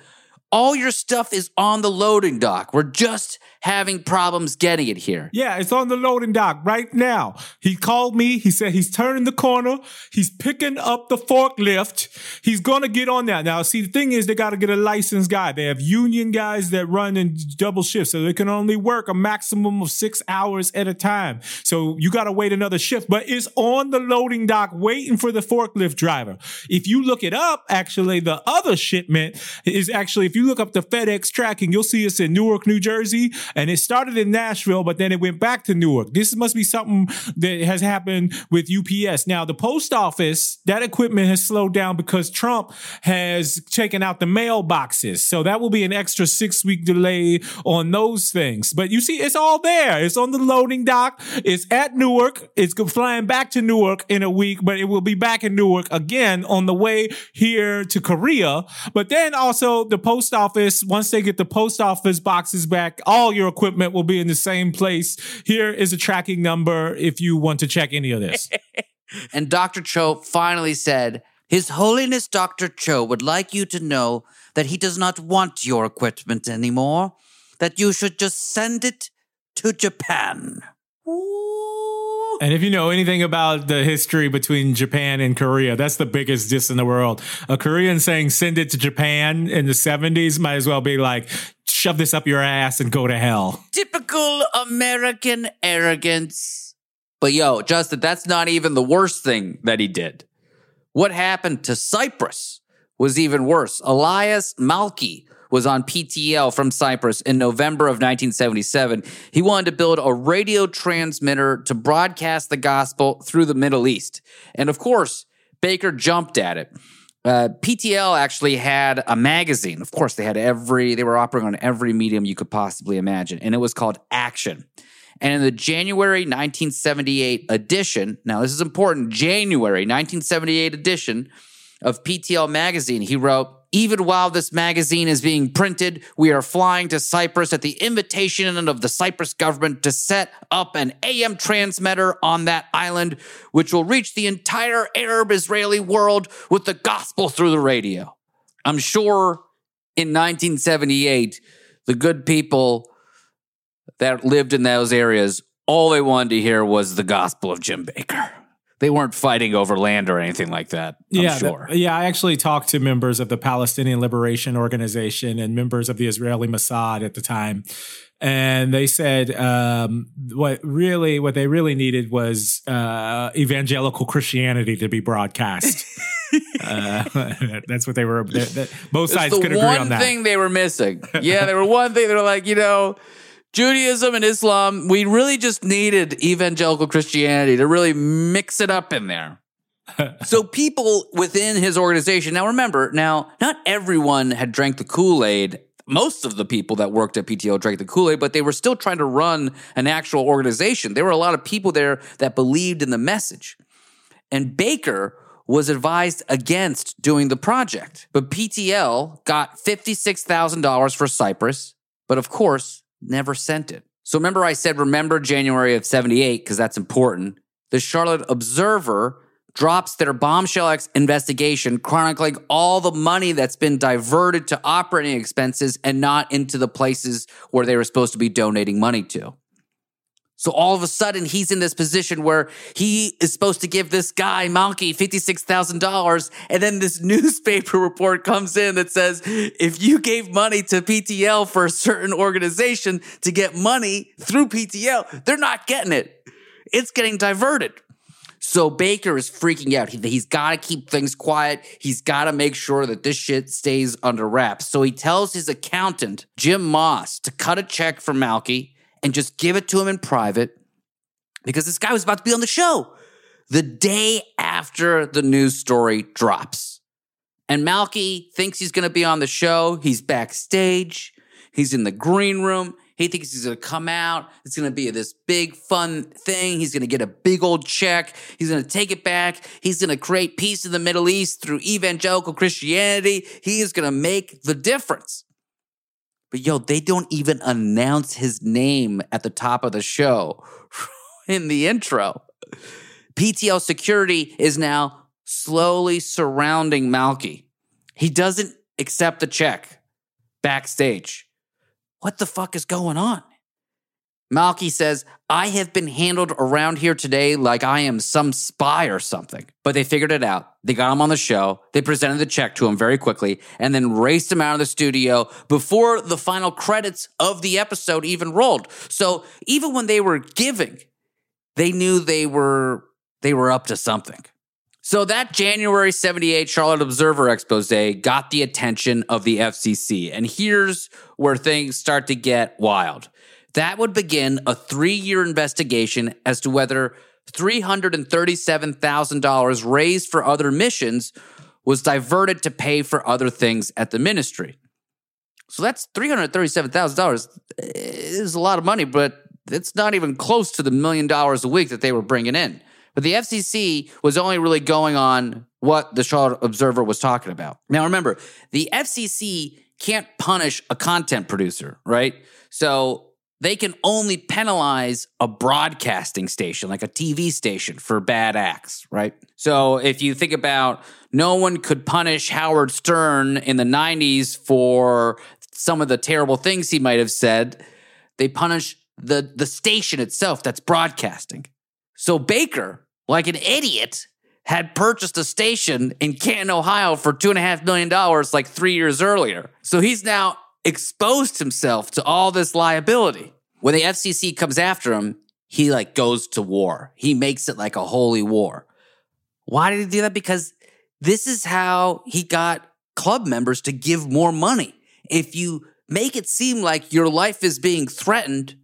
Speaker 5: all your stuff is on the loading dock. We're just having problems getting it here.
Speaker 6: Yeah, it's on the loading dock right now. He called me. He said he's turning the corner. He's picking up the forklift. He's going to get on that. Now, see, the thing is, they got to get a licensed guy. They have union guys that run in double shifts, so they can only work a maximum of six hours at a time. So you got to wait another shift, but it's on the loading dock waiting for the forklift driver. If you look it up, actually, the other shipment is actually, if you look up the FedEx tracking, you'll see it's in Newark, New Jersey and it started in Nashville, but then it went back to Newark. This must be something that has happened with UPS. Now, the post office, that equipment has slowed down because Trump has taken out the mailboxes. So that will be an extra six week delay on those things. But you see, it's all there. It's on the loading dock. It's at Newark. It's flying back to Newark in a week, but it will be back in Newark again on the way here to Korea. But then also the post office, once they get the post office boxes back, all your equipment will be in the same place. Here is a tracking number if you want to check any of this.
Speaker 5: and Dr. Cho finally said, His Holiness Dr. Cho would like you to know that he does not want your equipment anymore, that you should just send it to Japan.
Speaker 6: And if you know anything about the history between Japan and Korea, that's the biggest diss in the world. A Korean saying send it to Japan in the 70s might as well be like, shove this up your ass and go to hell.
Speaker 5: Typical American arrogance. But yo, Justin, that's not even the worst thing that he did. What happened to Cyprus was even worse. Elias Malki was on PTL from Cyprus in November of 1977. He wanted to build a radio transmitter to broadcast the gospel through the Middle East. And of course, Bakker jumped at it. Uh, PTL actually had a magazine. Of course, they had every, they were operating on every medium you could possibly imagine, and it was called Action. And in the January 1978 edition, now this is important, January 1978 edition of PTL magazine, he wrote, even while this magazine is being printed, we are flying to Cyprus at the invitation of the Cyprus government to set up an AM transmitter on that island, which will reach the entire Arab Israeli world with the gospel through the radio. I'm sure in 1978, the good people that lived in those areas, all they wanted to hear was the gospel of Jim Bakker they weren't fighting over land or anything like that. I'm
Speaker 6: yeah,
Speaker 5: sure.
Speaker 6: The, yeah, I actually talked to members of the Palestinian Liberation Organization and members of the Israeli Mossad at the time, and they said um, what really what they really needed was uh, evangelical Christianity to be broadcast. uh, that's what they were. That, that, both sides could agree on that.
Speaker 5: One thing they were missing. Yeah, there were one thing they were like, you know Judaism and Islam, we really just needed evangelical Christianity to really mix it up in there. so people within his organization, now remember, now not everyone had drank the Kool-Aid most of the people that worked at PTL drank the Kool Aid, but they were still trying to run an actual organization. There were a lot of people there that believed in the message. And Bakker was advised against doing the project. But PTL got $56,000 for Cyprus, but of course, never sent it. So remember, I said, remember January of 78, because that's important. The Charlotte Observer drops their bombshell ex- investigation chronicling all the money that's been diverted to operating expenses and not into the places where they were supposed to be donating money to. So all of a sudden, he's in this position where he is supposed to give this guy, Malki, $56,000. And then this newspaper report comes in that says, if you gave money to PTL for a certain organization to get money through PTL, they're not getting it. It's getting diverted. So Bakker is freaking out. He, he's got to keep things quiet. He's got to make sure that this shit stays under wraps. So he tells his accountant, Jim Moss, to cut a check for Malki and just give it to him in private because this guy was about to be on the show the day after the news story drops. And Malki thinks he's going to be on the show. He's backstage. He's in the green room. He thinks he's going to come out. It's going to be this big fun thing. He's going to get a big old check. He's going to take it back. He's going to create peace in the Middle East through evangelical Christianity. He is going to make the difference. But yo, they don't even announce his name at the top of the show in the intro. PTL security is now slowly surrounding Malki. He doesn't accept the check backstage. What the fuck is going on? Malki says, I have been handled around here today like I am some spy or something. But they figured it out. They got him on the show. They presented the check to him very quickly and then raced him out of the studio before the final credits of the episode even rolled. So even when they were giving, they knew they were they were up to something. So that January 78 Charlotte Observer expose got the attention of the FCC. And here's where things start to get wild. That would begin a three year investigation as to whether $337,000 raised for other missions was diverted to pay for other things at the ministry. So that's $337,000 is a lot of money, but it's not even close to the million dollars a week that they were bringing in. But the FCC was only really going on what the Charlotte Observer was talking about. Now, remember, the FCC can't punish a content producer, right? So they can only penalize a broadcasting station, like a TV station, for bad acts, right? So if you think about no one could punish Howard Stern in the 90s for some of the terrible things he might have said, they punish the, the station itself that's broadcasting. So Bakker, like an idiot, had purchased a station in Canton, Ohio for two and a half million dollars like three years earlier. So he's now exposed himself to all this liability. When the FCC comes after him, he like goes to war. He makes it like a holy war. Why did he do that? Because this is how he got club members to give more money. If you make it seem like your life is being threatened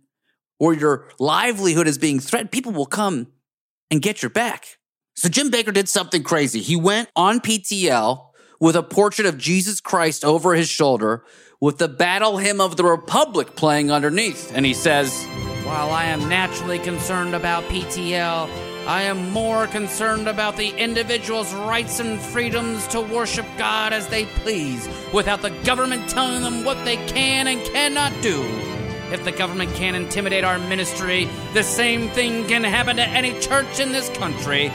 Speaker 5: or your livelihood is being threatened, people will come and get your back. So Jim Bakker did something crazy. He went on PTL with a portrait of Jesus Christ over his shoulder with the battle hymn of the Republic playing underneath. And he says, While I am naturally concerned about PTL, I am more concerned about the individual's rights and freedoms to worship God as they please without the government telling them what they can and cannot do. If the government can intimidate our ministry, the same thing can happen to any church in this country.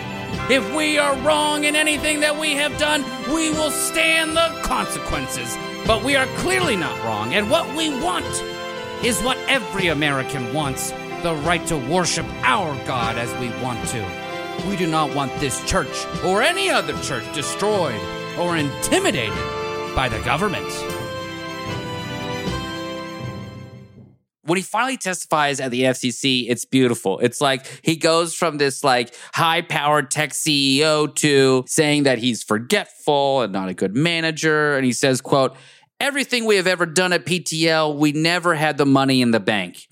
Speaker 5: If we are wrong in anything that we have done, we will stand the consequences. But we are clearly not wrong, and what we want is what every American wants the right to worship our God as we want to. We do not want this church or any other church destroyed or intimidated by the government. when he finally testifies at the FCC, it's beautiful. It's like he goes from this like high powered tech CEO to saying that he's forgetful and not a good manager. And he says, quote, everything we have ever done at PTL, we never had the money in the bank.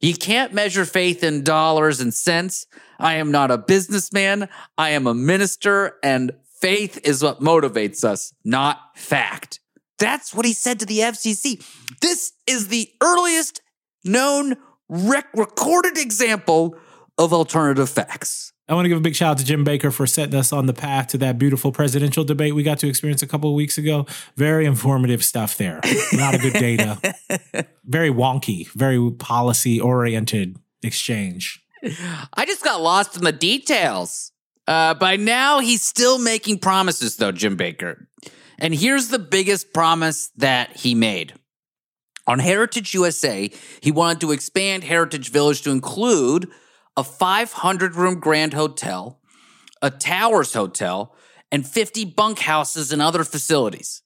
Speaker 5: You can't measure faith in dollars and cents. I am not a businessman. I am a minister and faith is what motivates us, not fact. That's what he said to the FCC. This is the earliest known rec- recorded example of alternative facts.
Speaker 6: I want to give a big shout out to Jim Bakker for setting us on the path to that beautiful presidential debate we got to experience a couple of weeks ago. Very informative stuff there. A lot of good data. Very wonky, very policy oriented exchange.
Speaker 5: I just got lost in the details. Uh, by now, he's still making promises, though, Jim Bakker. And here's the biggest promise that he made. On Heritage USA, he wanted to expand Heritage Village to include a 500 room grand hotel, a Towers hotel, and 50 bunkhouses and other facilities.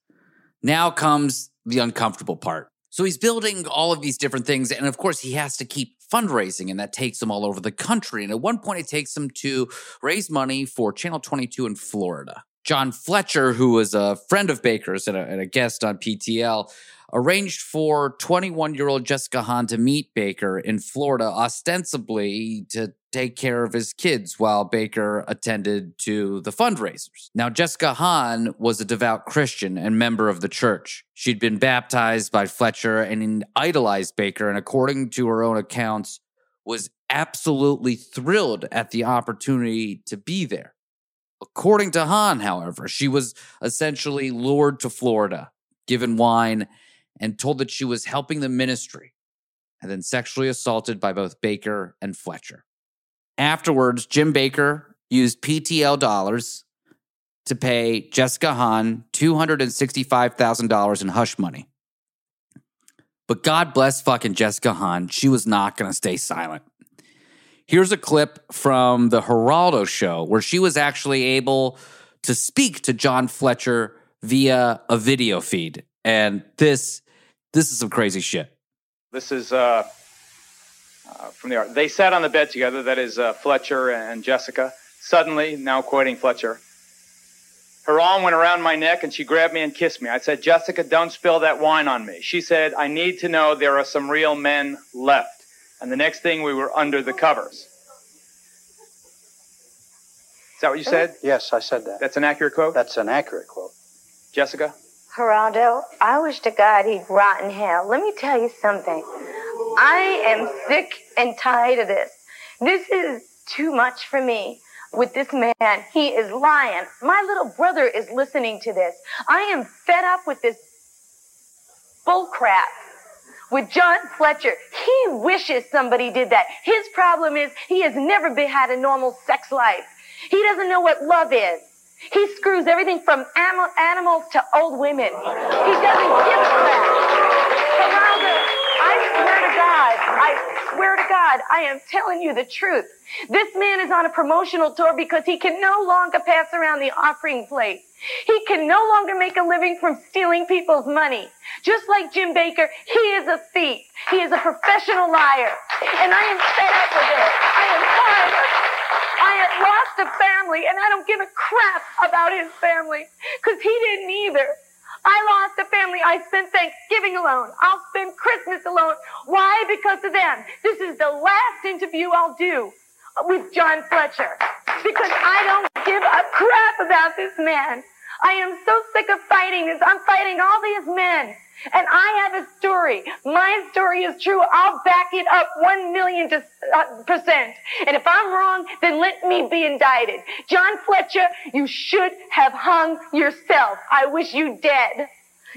Speaker 5: Now comes the uncomfortable part. So he's building all of these different things. And of course, he has to keep fundraising, and that takes him all over the country. And at one point, it takes him to raise money for Channel 22 in Florida. John Fletcher, who was a friend of Bakker's and a, and a guest on PTL, arranged for 21 year old Jessica Hahn to meet Bakker in Florida, ostensibly to take care of his kids while Bakker attended to the fundraisers. Now, Jessica Hahn was a devout Christian and member of the church. She'd been baptized by Fletcher and idolized Bakker, and according to her own accounts, was absolutely thrilled at the opportunity to be there. According to Hahn, however, she was essentially lured to Florida, given wine, and told that she was helping the ministry, and then sexually assaulted by both Bakker and Fletcher. Afterwards, Jim Bakker used PTL dollars to pay Jessica Hahn $265,000 in hush money. But God bless fucking Jessica Hahn. She was not going to stay silent. Here's a clip from the Geraldo show where she was actually able to speak to John Fletcher via a video feed. And this this is some crazy shit.
Speaker 9: This is uh, uh, from the art. They sat on the bed together, that is uh, Fletcher and Jessica. Suddenly, now quoting Fletcher, her arm went around my neck and she grabbed me and kissed me. I said, Jessica, don't spill that wine on me. She said, I need to know there are some real men left. And the next thing, we were under the covers. Is that what you said?
Speaker 10: Yes, I said that.
Speaker 9: That's an accurate quote?
Speaker 10: That's an accurate quote.
Speaker 9: Jessica?
Speaker 11: Geraldo, I wish to God he'd rot in hell. Let me tell you something. I am sick and tired of this. This is too much for me. With this man, he is lying. My little brother is listening to this. I am fed up with this bullcrap. With John Fletcher, he wishes somebody did that. His problem is he has never been, had a normal sex life. He doesn't know what love is. He screws everything from animal, animals to old women. He doesn't give a crap. I swear to God, I swear to God, I am telling you the truth. This man is on a promotional tour because he can no longer pass around the offering plate. He can no longer make a living from stealing people's money. Just like Jim Bakker, he is a thief. He is a professional liar. And I am fed up with it. Have lost a family and I don't give a crap about his family because he didn't either. I lost a family. I spent Thanksgiving alone. I'll spend Christmas alone. Why? Because of them. This is the last interview I'll do with John Fletcher because I don't give a crap about this man. I am so sick of fighting this. I'm fighting all these men. And I have a story. My story is true. I'll back it up one million to, uh, percent. And if I'm wrong, then let me be indicted. John Fletcher, you should have hung yourself. I wish you dead.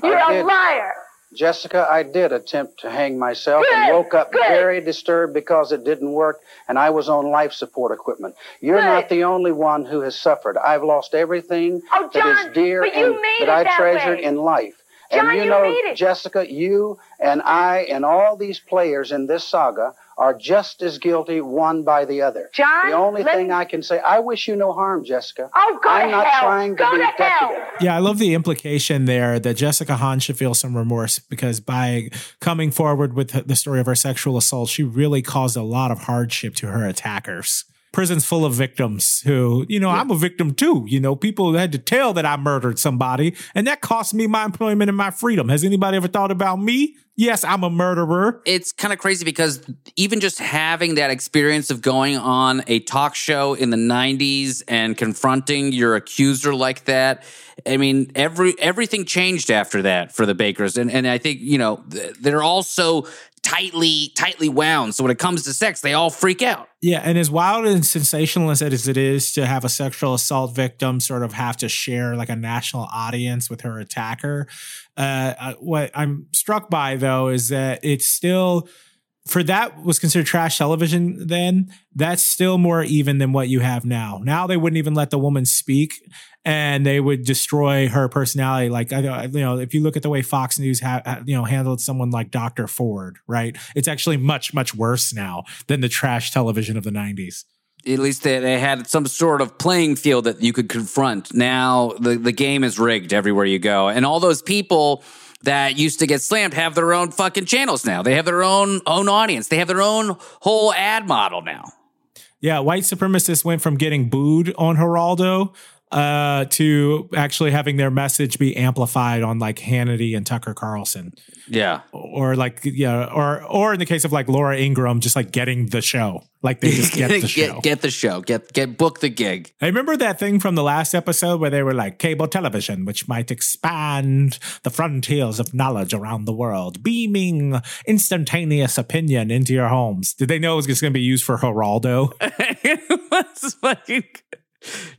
Speaker 11: You're
Speaker 10: I
Speaker 11: a
Speaker 10: did.
Speaker 11: liar.
Speaker 10: Jessica, I did attempt to hang myself
Speaker 11: Good,
Speaker 10: and woke up
Speaker 11: good.
Speaker 10: very disturbed because it didn't work and I was on life support equipment. You're
Speaker 11: Good.
Speaker 10: not the only one who has suffered. I've lost everything
Speaker 11: Oh, John,
Speaker 10: is dear and
Speaker 11: made
Speaker 10: that I treasured
Speaker 11: way.
Speaker 10: in life.
Speaker 11: John,
Speaker 10: and you
Speaker 11: you
Speaker 10: know,
Speaker 11: made it.
Speaker 10: Jessica, you and I and all these players in this saga are just as guilty one by the other.
Speaker 11: John,
Speaker 10: the only
Speaker 11: let
Speaker 10: thing
Speaker 11: me-
Speaker 10: I can say, I wish you no harm, Jessica.
Speaker 11: Oh, go
Speaker 10: I'm
Speaker 11: to
Speaker 10: not
Speaker 11: hell.
Speaker 10: trying to
Speaker 11: go
Speaker 10: be
Speaker 11: to hell.
Speaker 6: Yeah, I love the implication there that Jessica Hahn should feel some remorse because by coming forward with the story of her sexual assault, she really caused a lot of hardship to her attackers. Prison's full of victims who, you know, I'm a victim too. You know, people had to tell that I murdered somebody, and that cost me my employment and my freedom. Has anybody ever thought about me? Yes, I'm a murderer.
Speaker 5: It's kind of crazy because even just having that experience of going on a talk show in the 90s and confronting your accuser like that, I mean, every everything changed after that for the Bakkers. And and I think, you know, they're also tightly tightly wound. So when it comes to sex, they all freak out.
Speaker 6: Yeah, and as wild and sensationalist as it is to have a sexual assault victim sort of have to share like a national audience with her attacker, uh, what I'm struck by though is that it's still for that was considered trash television then that's still more even than what you have now now they wouldn't even let the woman speak and they would destroy her personality like you know if you look at the way fox news ha- you know handled someone like dr ford right it's actually much much worse now than the trash television of the 90s
Speaker 5: at least they, they had some sort of playing field that you could confront. Now the, the game is rigged everywhere you go. And all those people that used to get slammed have their own fucking channels now. They have their own own audience. They have their own whole ad model now.
Speaker 6: Yeah, white supremacists went from getting booed on Geraldo uh, to actually having their message be amplified on like Hannity and Tucker Carlson.
Speaker 5: Yeah.
Speaker 6: Or like yeah, or or in the case of like Laura Ingraham, just like getting the show. Like they just get the show.
Speaker 5: Get, get, the show. Get get book the gig.
Speaker 6: I remember that thing from the last episode where they were like cable television, which might expand the frontiers of knowledge around the world, beaming instantaneous opinion into your homes. Did they know it was just going to be used for Geraldo?
Speaker 5: it was fucking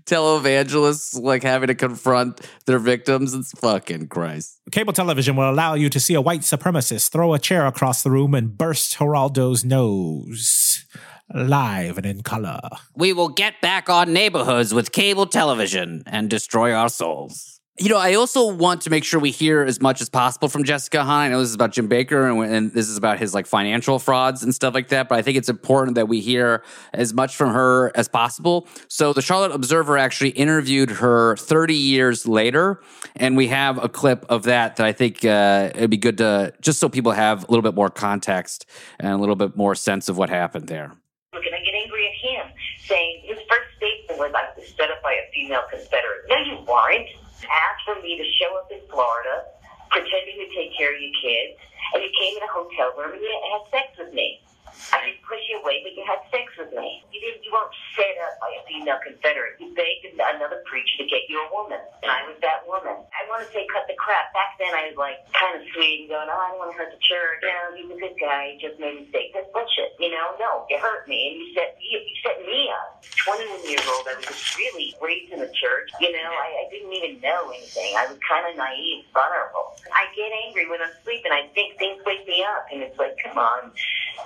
Speaker 5: televangelists like having to confront their victims. It's fucking Christ.
Speaker 6: Cable television will allow you to see a white supremacist throw a chair across the room and burst Geraldo's nose. Live and in color.
Speaker 5: We will get back on neighborhoods with cable television and destroy our souls. You know, I also want to make sure we hear as much as possible from Jessica Hahn. I know this is about Jim Bakker and, and, this is about his like financial frauds and stuff like that, but I think it's important that we hear as much from her as possible. So the Charlotte Observer actually interviewed her 30 years later, and we have a clip of that that I think uh, it'd be good to just so people have a little bit more context and a little bit more sense of what happened there.
Speaker 12: We're get angry at him, saying his first statement was, "I was set up by a female Confederate." No, you weren't asked for me to show up in Florida, pretending to take care of your kids, and you came in a hotel room and you had sex with me. I didn't push you away, but you had sex with me. You didn't. You weren't set up by a female Confederate. You begged another preacher to get you a woman, and I was that woman. I want to say cut the crap. Back then, I was like kind of sweet and going, "Oh, I don't want to hurt the church. You know, he's a good guy. He just made a mistake." That's bullshit. You know, no, you hurt me, and you set you, you set me up. Twenty-one years old, I was just really raised in the church. You know, I, I didn't even know anything. I was kind of naive, vulnerable. I get angry when I'm sleeping. I think things wake me up, and it's like, come on.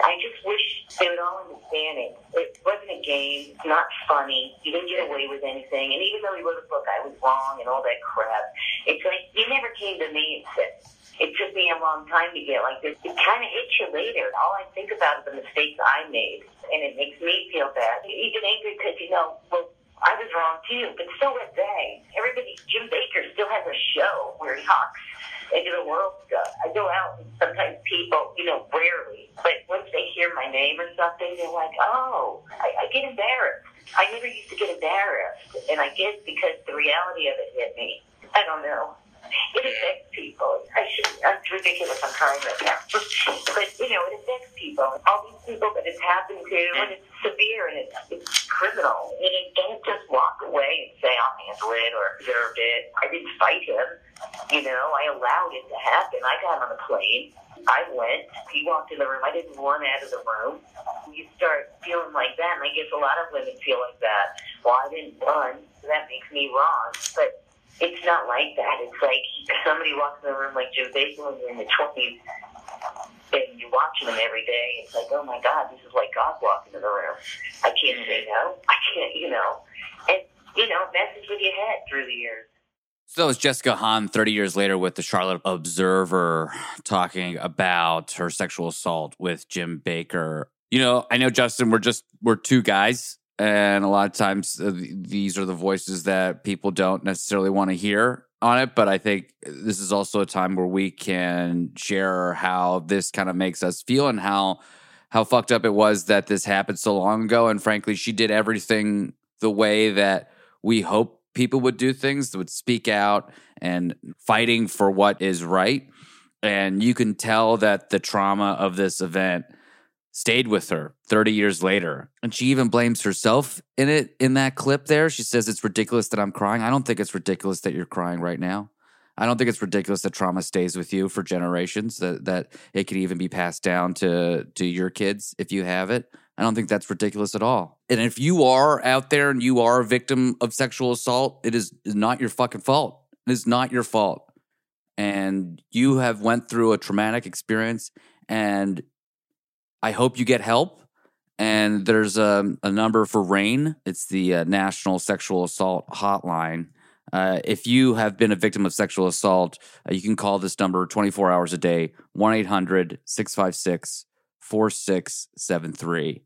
Speaker 12: I just wish they would all understand it. It wasn't a game. Not funny. You didn't get away with anything. And even though he wrote a book, I was wrong and all that crap. It's like you never came to me and said, it took me a long time to get like this. It kind of hits you later. All I think about is the mistakes I made, and it makes me feel bad. Get angry because you know, well, I was wrong too, but so was they. Everybody, Jim Bakker still has a show where he talks into the world stuff. I go out and sometimes people, you know, rarely, but once they hear my name or something, they're like, oh, I, I get embarrassed. I never used to get embarrassed, and I guess because the reality of it hit me. I don't know. It affects people. I should. That's ridiculous. I'm crying right now. but you know, it affects people. All these people that it's happened to, and it's severe and it's, it's criminal. And you don't just walk away and say I'll handle it or observed it. I didn't fight him. You know, I allowed it to happen. I got on a plane. I went. He walked in the room. I didn't run out of the room. You start feeling like that, and I guess a lot of women feel like that. Well, I didn't run. So That makes me wrong. But it's not like that. It's like somebody walks in the room like Jim Bakker when you're in the 20s and you're watching them every day. It's like, oh my God, this is like God walking in the room. I can't say no. I can't, you know. And, you know, messes with your head through the years.
Speaker 5: So it's Jessica Hahn 30 years later with the Charlotte Observer talking about her sexual assault with Jim Bakker. You know, I know Justin, we're just we're two guys and a lot of times uh, these are the voices that people don't necessarily want to hear on it but i think this is also a time where we can share how this kind of makes us feel and how how fucked up it was that this happened so long ago. And frankly she did everything the way that we hope people would do things would speak out and fighting for what is right. And you can tell that the trauma of this event stayed with her 30 years later. And she even blames herself in it in that clip there. She says it's ridiculous that I'm crying. I don't think it's ridiculous that you're crying right now. I don't think it's ridiculous that trauma stays with you for generations, that that it could even be passed down to to your kids if you have it. I don't think that's ridiculous at all. And if you are out there and you are a victim of sexual assault, it is not your fucking fault. It is not your fault. And you have went through a traumatic experience and I hope you get help. And there's a, a number for RAINN, It's the uh, National Sexual Assault Hotline. Uh, if you have been a victim of sexual assault, uh, you can call this number 24 hours a day 1 800 656 4673.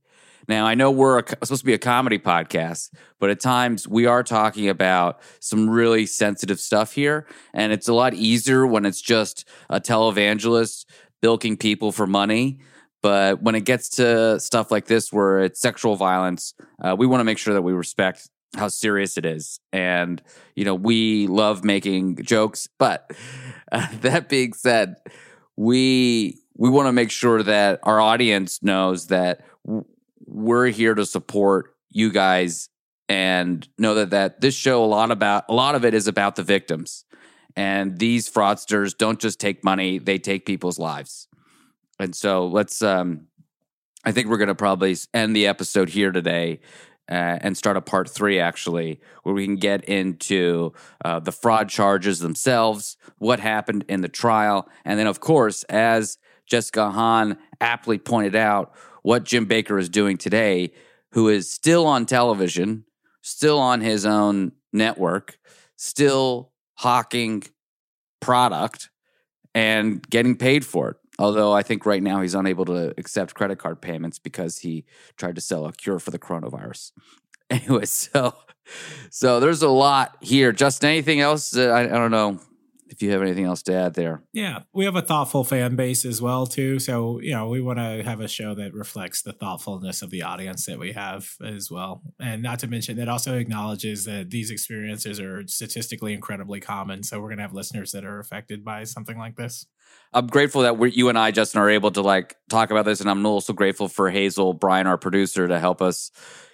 Speaker 5: Now, I know we're a, supposed to be a comedy podcast, but at times we are talking about some really sensitive stuff here. And it's a lot easier when it's just a televangelist bilking people for money. But when it gets to stuff like this, where it's sexual violence, uh, we want to make sure that we respect how serious it is. And, you know, we love making jokes. But uh, that being said, we we want to make sure that our audience knows that we're here to support you guys and know that that this show a lot about a lot of it is about the victims and these fraudsters don't just take money they take people's lives and so let's um i think we're going to probably end the episode here today uh, and start a part three actually where we can get into uh, the fraud charges themselves what happened in the trial and then of course as jessica hahn aptly pointed out what jim Bakker is doing today who is still on television still on his own network still hawking product and getting paid for it Although I think right now he's unable to accept credit card payments because he tried to sell a cure for the coronavirus. Anyway, so so there's a lot here. Justin, anything else? I, I don't know if you have anything else to add there.
Speaker 6: Yeah, we have a thoughtful fan base as well too. So you know, we want to have a show that reflects the thoughtfulness of the audience that we have as well, and not to mention that also acknowledges that these experiences are statistically incredibly common. So we're gonna have listeners that are affected by something like this.
Speaker 5: I'm grateful that we you and I, Justin, are able to like talk about this, and I'm also grateful for Hazel Brian, our producer, to help us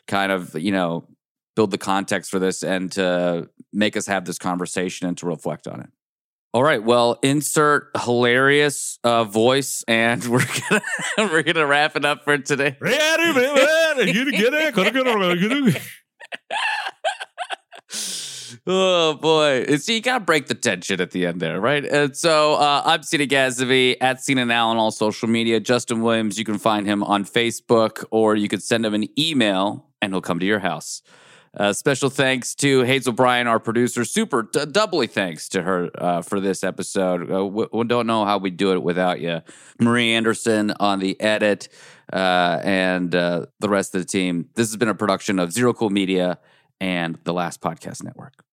Speaker 5: kind of you know build the context for this and to make us have this conversation and to reflect on it. All right, well, insert hilarious uh, voice, and we're gonna we're gonna wrap it up for today. Oh boy! It's, you gotta break the tension at the end there, right? And so uh, I'm Cena Gazavi at Cena Now on all social media. Justin Williams, you can find him on Facebook, or you could send him an email, and he'll come to your house. Uh, special thanks to Hazel Bryan, our producer. Super d- doubly thanks to her uh, for this episode. Uh, we, we, don't know how we'd do it without you. Marie Anderson on the edit, uh, and uh, the rest of the team. This has been a production of Zero Cool Media and the Last Podcast Network.